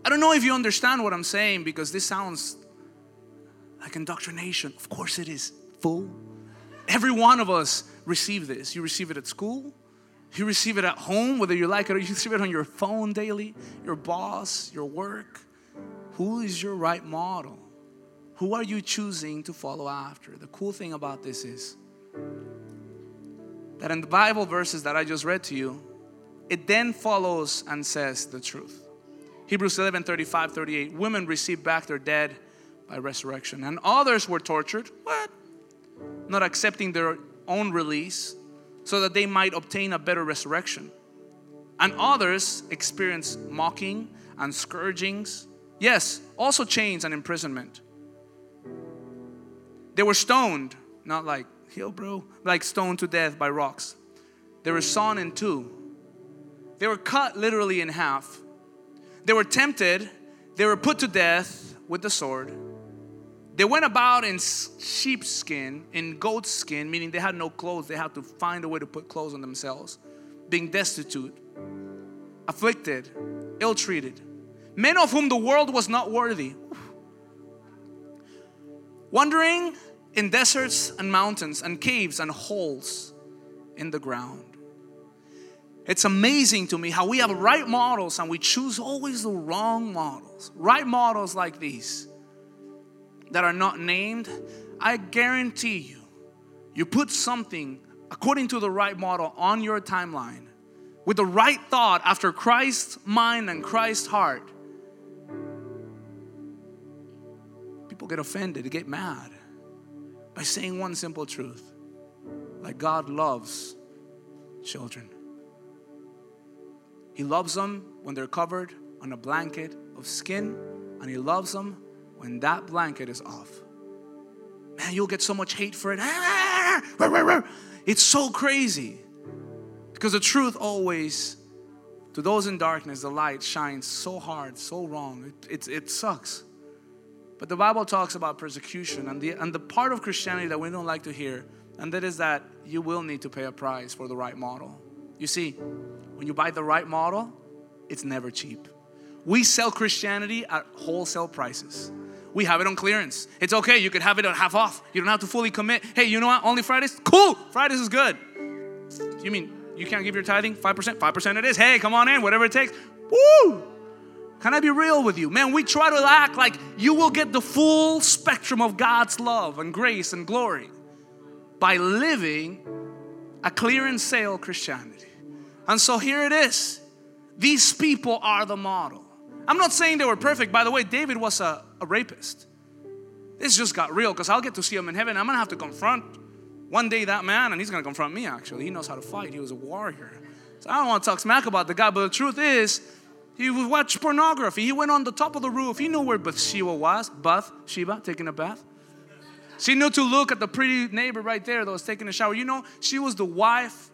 I don't know if you understand what I'm saying because this sounds like indoctrination. Of course it is, fool. Every one of us receive this. You receive it at school, you receive it at home, whether you like it or you receive it on your phone daily, your boss, your work. Who is your right model? Who are you choosing to follow after? The cool thing about this is that in the Bible verses that I just read to you, it then follows and says the truth. Hebrews 11 35 38. Women received back their dead by resurrection, and others were tortured. What? Not accepting their own release so that they might obtain a better resurrection. And others experience mocking and scourgings. Yes, also chains and imprisonment. They were stoned, not like, heal, bro, like stoned to death by rocks. They were sawn in two. They were cut literally in half. They were tempted. They were put to death with the sword. They went about in sheepskin, in goatskin, meaning they had no clothes. They had to find a way to put clothes on themselves. Being destitute, afflicted, ill treated, men of whom the world was not worthy. Wandering in deserts and mountains and caves and holes in the ground. It's amazing to me how we have right models and we choose always the wrong models. Right models like these that are not named, I guarantee you, you put something according to the right model on your timeline with the right thought after Christ's mind and Christ's heart. People get offended, get mad by saying one simple truth like God loves children. He loves them when they're covered on a blanket of skin, and He loves them when that blanket is off. Man, you'll get so much hate for it. It's so crazy. Because the truth always, to those in darkness, the light shines so hard, so wrong. It, it, it sucks. But the Bible talks about persecution and the, and the part of Christianity that we don't like to hear, and that is that you will need to pay a price for the right model. You see, when you buy the right model, it's never cheap. We sell Christianity at wholesale prices. We have it on clearance. It's okay, you could have it at half off. You don't have to fully commit. Hey, you know what? Only Fridays? Cool! Fridays is good. You mean you can't give your tithing? 5%? 5% it is. Hey, come on in, whatever it takes. Woo! Can I be real with you? Man, we try to act like you will get the full spectrum of God's love and grace and glory by living a clearance sale Christianity. And so here it is. These people are the model. I'm not saying they were perfect. By the way, David was a, a rapist. This just got real because I'll get to see him in heaven. I'm going to have to confront one day that man, and he's going to confront me actually. He knows how to fight, he was a warrior. So I don't want to talk smack about the guy, but the truth is, he watched pornography. He went on the top of the roof. He knew where Bathsheba was. Bath, Sheba, taking a bath. She knew to look at the pretty neighbor right there that was taking a shower. You know, she was the wife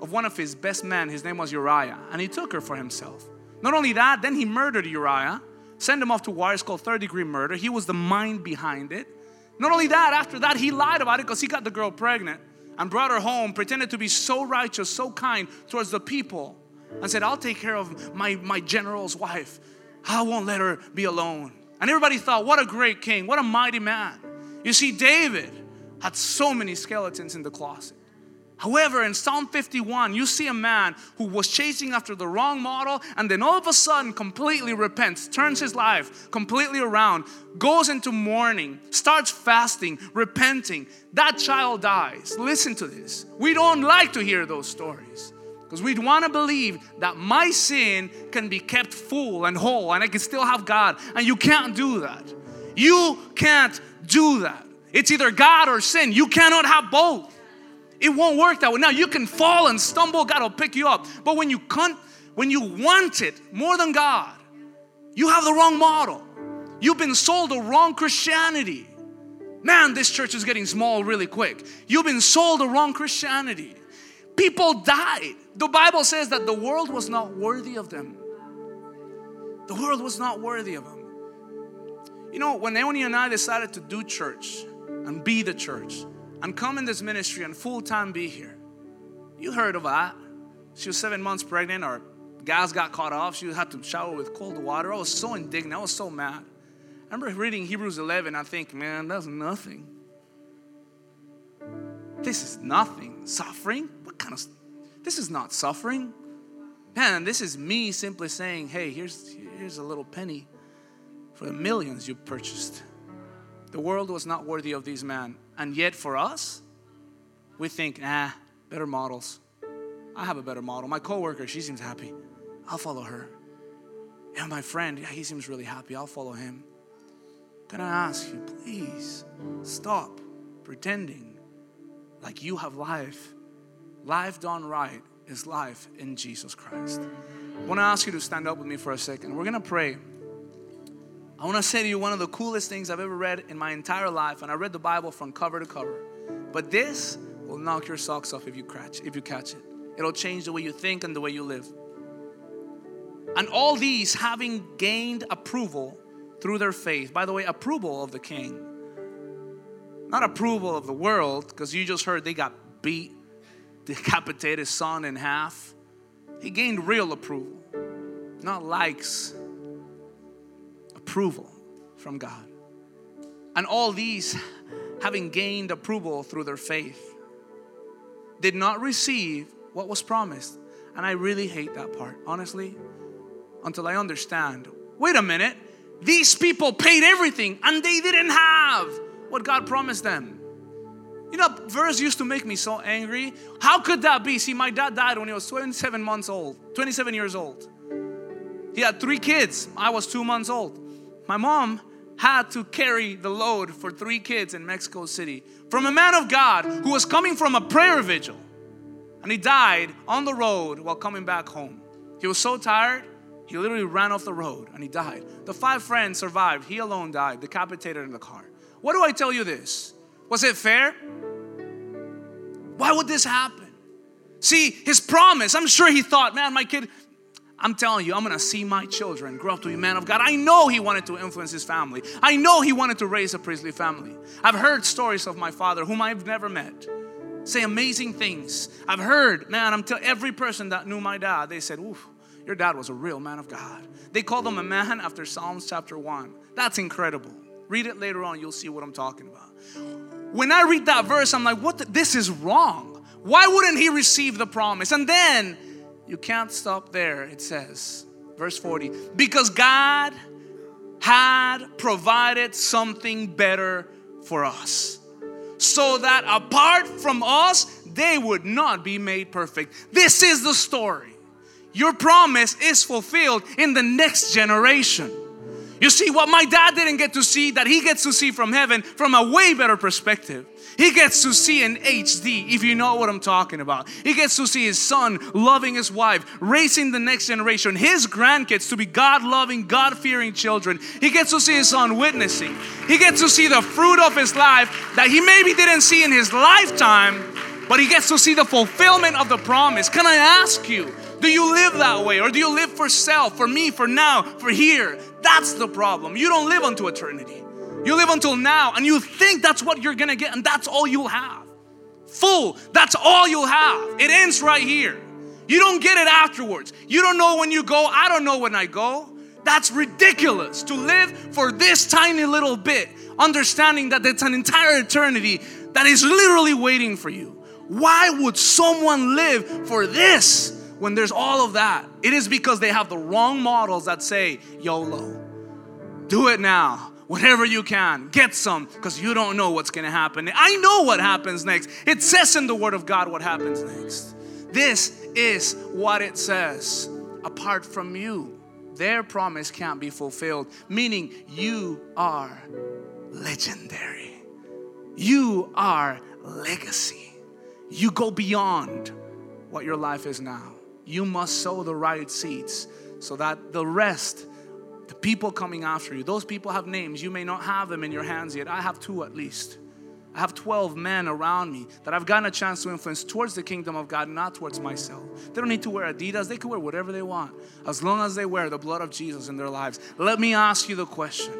of one of his best men. His name was Uriah, and he took her for himself. Not only that, then he murdered Uriah, sent him off to war. It's called third degree murder. He was the mind behind it. Not only that, after that, he lied about it because he got the girl pregnant and brought her home, pretended to be so righteous, so kind towards the people and said, I'll take care of my, my general's wife. I won't let her be alone. And everybody thought, what a great king, what a mighty man. You see, David had so many skeletons in the closet. However, in Psalm 51, you see a man who was chasing after the wrong model and then all of a sudden completely repents, turns his life completely around, goes into mourning, starts fasting, repenting. That child dies. Listen to this. We don't like to hear those stories. Because we'd want to believe that my sin can be kept full and whole and I can still have God. And you can't do that. You can't do that. It's either God or sin. You cannot have both. It won't work that way. Now you can fall and stumble, God will pick you up. But when you con- when you want it more than God, you have the wrong model. You've been sold the wrong Christianity. Man, this church is getting small really quick. You've been sold the wrong Christianity. People died. The Bible says that the world was not worthy of them. The world was not worthy of them. You know, when Naomi and I decided to do church and be the church and come in this ministry and full time be here, you heard of that. She was seven months pregnant, our gas got caught off. She had to shower with cold water. I was so indignant. I was so mad. I remember reading Hebrews 11. I think, man, that's nothing. This is nothing. Suffering? What kind of this is not suffering. Man, this is me simply saying, hey, here's here's a little penny for the millions you purchased. The world was not worthy of these men. And yet for us, we think, nah, better models. I have a better model. My coworker, she seems happy. I'll follow her. And my friend, he seems really happy. I'll follow him. Can I ask you, please stop pretending like you have life. Life done right is life in Jesus Christ. I want to ask you to stand up with me for a second. We're going to pray. I want to say to you one of the coolest things I've ever read in my entire life, and I read the Bible from cover to cover. But this will knock your socks off if you catch if you catch it. It'll change the way you think and the way you live. And all these having gained approval through their faith. By the way, approval of the king not approval of the world, because you just heard they got beat, decapitated, son in half. He gained real approval, not likes, approval from God. And all these, having gained approval through their faith, did not receive what was promised. And I really hate that part, honestly, until I understand. Wait a minute, these people paid everything and they didn't have what God promised them. You know, verse used to make me so angry. How could that be? See, my dad died when he was 27 months old, 27 years old. He had three kids. I was two months old. My mom had to carry the load for three kids in Mexico City from a man of God who was coming from a prayer vigil. And he died on the road while coming back home. He was so tired, he literally ran off the road and he died. The five friends survived. He alone died, decapitated in the car. What do I tell you this? Was it fair? Why would this happen? See, his promise, I'm sure he thought, man, my kid, I'm telling you, I'm gonna see my children grow up to be a man of God. I know he wanted to influence his family. I know he wanted to raise a priestly family. I've heard stories of my father, whom I've never met, say amazing things. I've heard, man, I'm telling every person that knew my dad, they said, oof, your dad was a real man of God. They called him a man after Psalms chapter 1. That's incredible. Read it later on, you'll see what I'm talking about. When I read that verse, I'm like, what? The, this is wrong. Why wouldn't he receive the promise? And then you can't stop there, it says, verse 40, because God had provided something better for us, so that apart from us, they would not be made perfect. This is the story. Your promise is fulfilled in the next generation. You see, what my dad didn't get to see, that he gets to see from heaven from a way better perspective. He gets to see in HD, if you know what I'm talking about. He gets to see his son loving his wife, raising the next generation, his grandkids to be God loving, God fearing children. He gets to see his son witnessing. He gets to see the fruit of his life that he maybe didn't see in his lifetime, but he gets to see the fulfillment of the promise. Can I ask you, do you live that way? Or do you live for self, for me, for now, for here? That's the problem. You don't live unto eternity. You live until now and you think that's what you're gonna get and that's all you'll have. Full, that's all you'll have. It ends right here. You don't get it afterwards. You don't know when you go. I don't know when I go. That's ridiculous to live for this tiny little bit, understanding that it's an entire eternity that is literally waiting for you. Why would someone live for this? When there's all of that, it is because they have the wrong models that say YOLO. Do it now, whatever you can, get some, because you don't know what's gonna happen. I know what happens next. It says in the Word of God what happens next. This is what it says. Apart from you, their promise can't be fulfilled, meaning you are legendary. You are legacy. You go beyond what your life is now you must sow the right seeds so that the rest, the people coming after you, those people have names. You may not have them in your hands yet. I have two at least. I have 12 men around me that I've gotten a chance to influence towards the kingdom of God, not towards myself. They don't need to wear Adidas, they can wear whatever they want as long as they wear the blood of Jesus in their lives. Let me ask you the question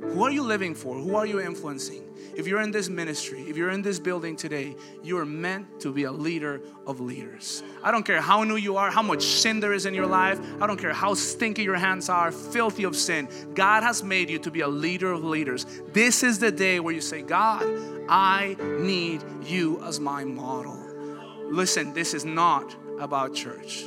Who are you living for? Who are you influencing? If you're in this ministry, if you're in this building today, you are meant to be a leader of leaders. I don't care how new you are, how much sin there is in your life. I don't care how stinky your hands are, filthy of sin. God has made you to be a leader of leaders. This is the day where you say, God, I need you as my model. Listen, this is not about church.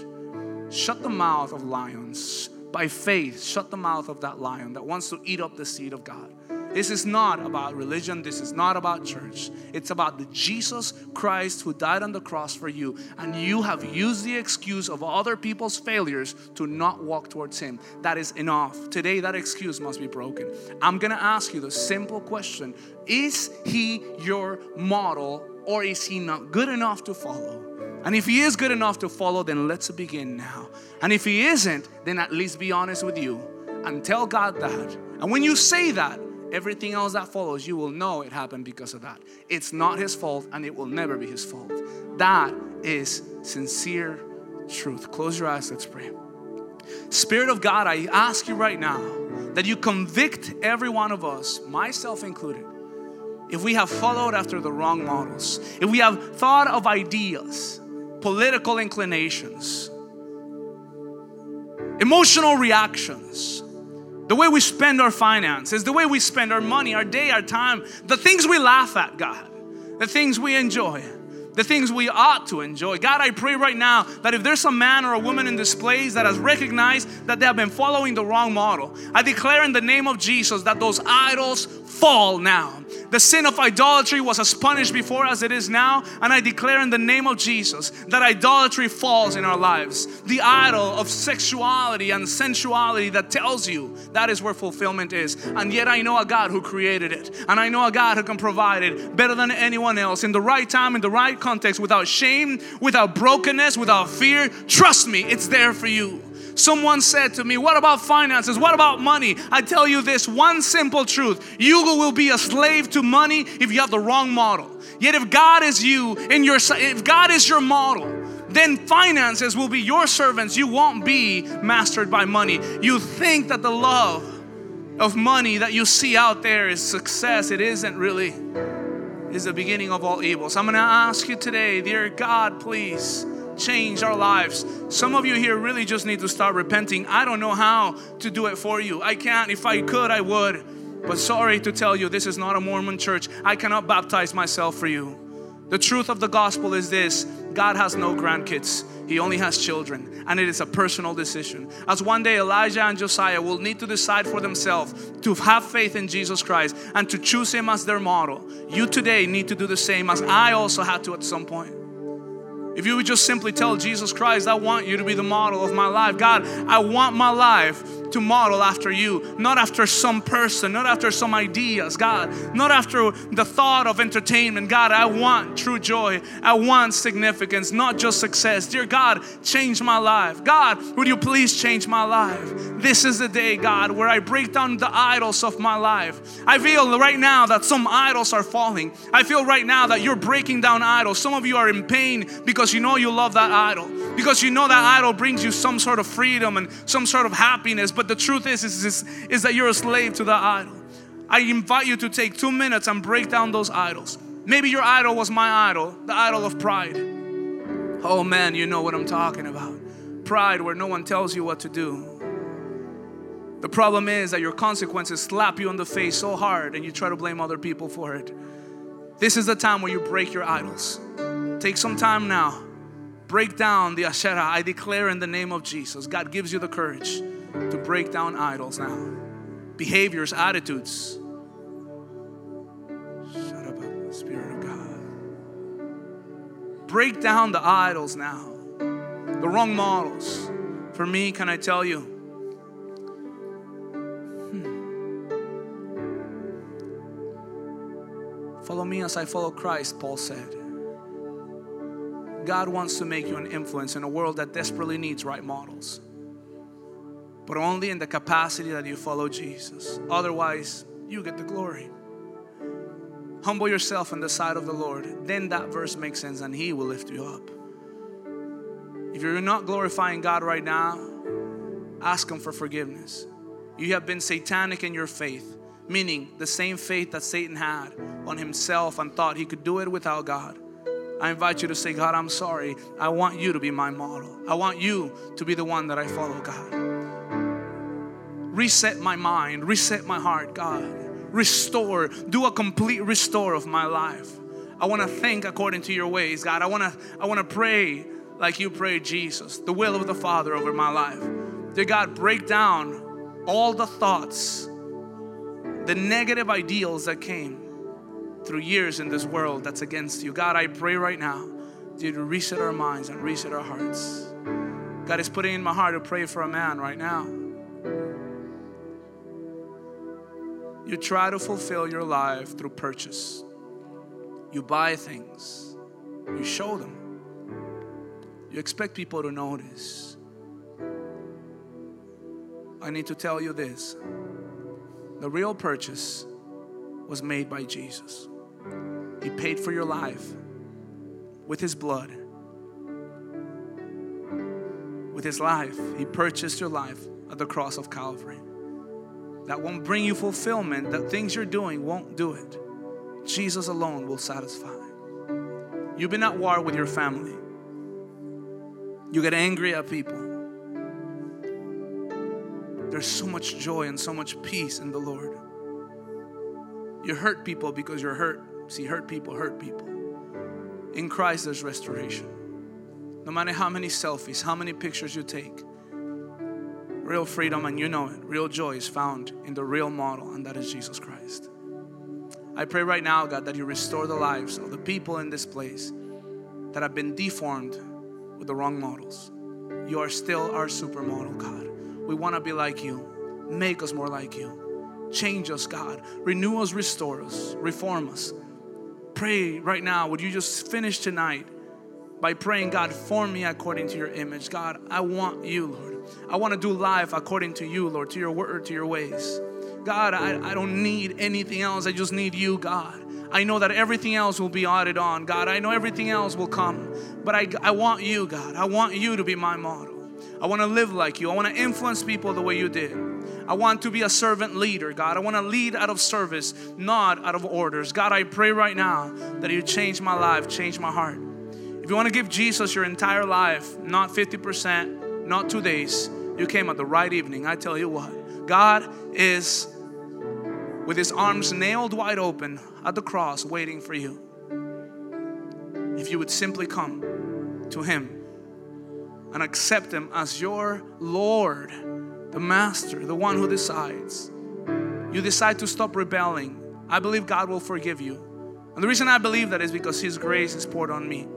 Shut the mouth of lions. By faith, shut the mouth of that lion that wants to eat up the seed of God. This is not about religion. This is not about church. It's about the Jesus Christ who died on the cross for you. And you have used the excuse of other people's failures to not walk towards Him. That is enough. Today, that excuse must be broken. I'm going to ask you the simple question Is He your model or is He not good enough to follow? And if He is good enough to follow, then let's begin now. And if He isn't, then at least be honest with you and tell God that. And when you say that, everything else that follows, you will know it happened because of that. It's not his fault and it will never be his fault. That is sincere truth. Close your eyes, let's pray. Spirit of God, I ask you right now that you convict every one of us, myself included, if we have followed after the wrong models, if we have thought of ideas, political inclinations, emotional reactions, the way we spend our finances, the way we spend our money, our day, our time, the things we laugh at, God, the things we enjoy, the things we ought to enjoy. God, I pray right now that if there's a man or a woman in this place that has recognized that they have been following the wrong model, I declare in the name of Jesus that those idols fall now. The sin of idolatry was as punished before as it is now, and I declare in the name of Jesus that idolatry falls in our lives. The idol of sexuality and sensuality that tells you that is where fulfillment is. And yet I know a God who created it, and I know a God who can provide it better than anyone else in the right time, in the right context, without shame, without brokenness, without fear. Trust me, it's there for you. Someone said to me, What about finances? What about money? I tell you this one simple truth you will be a slave to money if you have the wrong model. Yet, if God is you, in your, if God is your model, then finances will be your servants. You won't be mastered by money. You think that the love of money that you see out there is success. It isn't really. Is the beginning of all evil. So I'm going to ask you today, dear God, please change our lives. Some of you here really just need to start repenting. I don't know how to do it for you. I can't. If I could, I would. But sorry to tell you, this is not a Mormon church. I cannot baptize myself for you. The truth of the gospel is this God has no grandkids, He only has children, and it is a personal decision. As one day Elijah and Josiah will need to decide for themselves to have faith in Jesus Christ and to choose Him as their model, you today need to do the same as I also had to at some point. If you would just simply tell Jesus Christ, I want you to be the model of my life. God, I want my life to model after you, not after some person, not after some ideas, God, not after the thought of entertainment. God, I want true joy. I want significance, not just success. Dear God, change my life. God, would you please change my life? This is the day, God, where I break down the idols of my life. I feel right now that some idols are falling. I feel right now that you're breaking down idols. Some of you are in pain because you know you love that idol, because you know that idol brings you some sort of freedom and some sort of happiness but the truth is, is, is, is that you're a slave to the idol. I invite you to take two minutes and break down those idols. Maybe your idol was my idol, the idol of pride. Oh man, you know what I'm talking about. Pride where no one tells you what to do. The problem is that your consequences slap you in the face so hard and you try to blame other people for it. This is the time where you break your idols. Take some time now. Break down the Asherah. I declare in the name of Jesus. God gives you the courage to break down idols now. Behaviors, attitudes. Shut up, Spirit of God. Break down the idols now. The wrong models. For me, can I tell you? Hmm. Follow me as I follow Christ, Paul said. God wants to make you an influence in a world that desperately needs right models but only in the capacity that you follow Jesus. Otherwise, you get the glory. Humble yourself in the sight of the Lord. Then that verse makes sense and He will lift you up. If you're not glorifying God right now, ask Him for forgiveness. You have been satanic in your faith, meaning the same faith that Satan had on himself and thought he could do it without God. I invite you to say, God, I'm sorry. I want you to be my model. I want you to be the one that I follow, God. Reset my mind, reset my heart, God. Restore, do a complete restore of my life. I want to think according to your ways, God. I want to I want to pray like you pray, Jesus, the will of the Father over my life. Dear God, break down all the thoughts, the negative ideals that came through years in this world that's against you. God, I pray right now, dear, to reset our minds and reset our hearts. God is putting in my heart to pray for a man right now. You try to fulfill your life through purchase. You buy things, you show them. You expect people to notice. I need to tell you this the real purchase was made by Jesus. He paid for your life with His blood. With His life, He purchased your life at the cross of Calvary that won't bring you fulfillment, that things you're doing won't do it. Jesus alone will satisfy. You've been at war with your family. You get angry at people. There's so much joy and so much peace in the Lord. You hurt people because you're hurt. See, hurt people hurt people. In Christ, there's restoration. No matter how many selfies, how many pictures you take, Real freedom, and you know it, real joy is found in the real model, and that is Jesus Christ. I pray right now, God, that you restore the lives of the people in this place that have been deformed with the wrong models. You are still our supermodel, God. We want to be like you. Make us more like you. Change us, God. Renew us, restore us, reform us. Pray right now. Would you just finish tonight by praying, God, form me according to your image? God, I want you, Lord. I want to do life according to you, Lord, to your word, to your ways. God, I, I don't need anything else. I just need you, God. I know that everything else will be added on, God. I know everything else will come. But I, I want you, God. I want you to be my model. I want to live like you. I want to influence people the way you did. I want to be a servant leader, God. I want to lead out of service, not out of orders. God, I pray right now that you change my life, change my heart. If you want to give Jesus your entire life, not 50%, not two days, you came at the right evening. I tell you what, God is with his arms nailed wide open at the cross waiting for you. If you would simply come to him and accept Him as your Lord, the Master, the one who decides. You decide to stop rebelling. I believe God will forgive you. And the reason I believe that is because His grace is poured on me.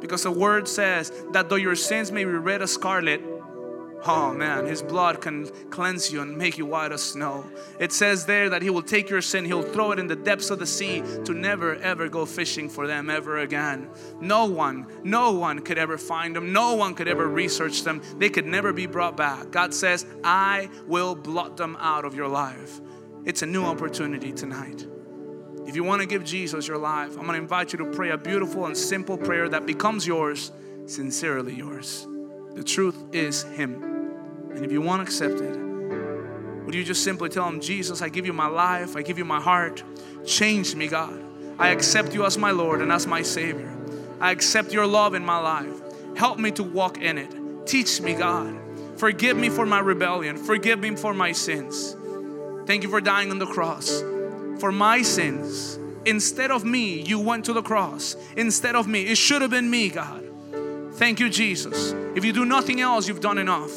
Because the Word says that though your sins may be red as scarlet, Oh man, His blood can cleanse you and make you white as snow. It says there that He will take your sin, He'll throw it in the depths of the sea to never ever go fishing for them ever again. No one, no one could ever find them, no one could ever research them. They could never be brought back. God says, I will blot them out of your life. It's a new opportunity tonight. If you want to give Jesus your life, I'm going to invite you to pray a beautiful and simple prayer that becomes yours, sincerely yours. The truth is Him. And if you want to accept it, would you just simply tell Him, Jesus, I give you my life, I give you my heart. Change me, God. I accept you as my Lord and as my Savior. I accept your love in my life. Help me to walk in it. Teach me, God. Forgive me for my rebellion. Forgive me for my sins. Thank you for dying on the cross for my sins. Instead of me, you went to the cross. Instead of me, it should have been me, God. Thank you, Jesus. If you do nothing else, you've done enough.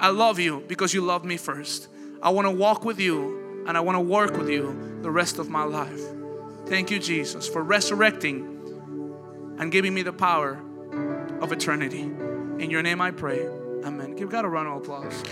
I love you because you love me first. I want to walk with you and I want to work with you the rest of my life. Thank you, Jesus, for resurrecting and giving me the power of eternity. In your name I pray. Amen. Give God a round of applause.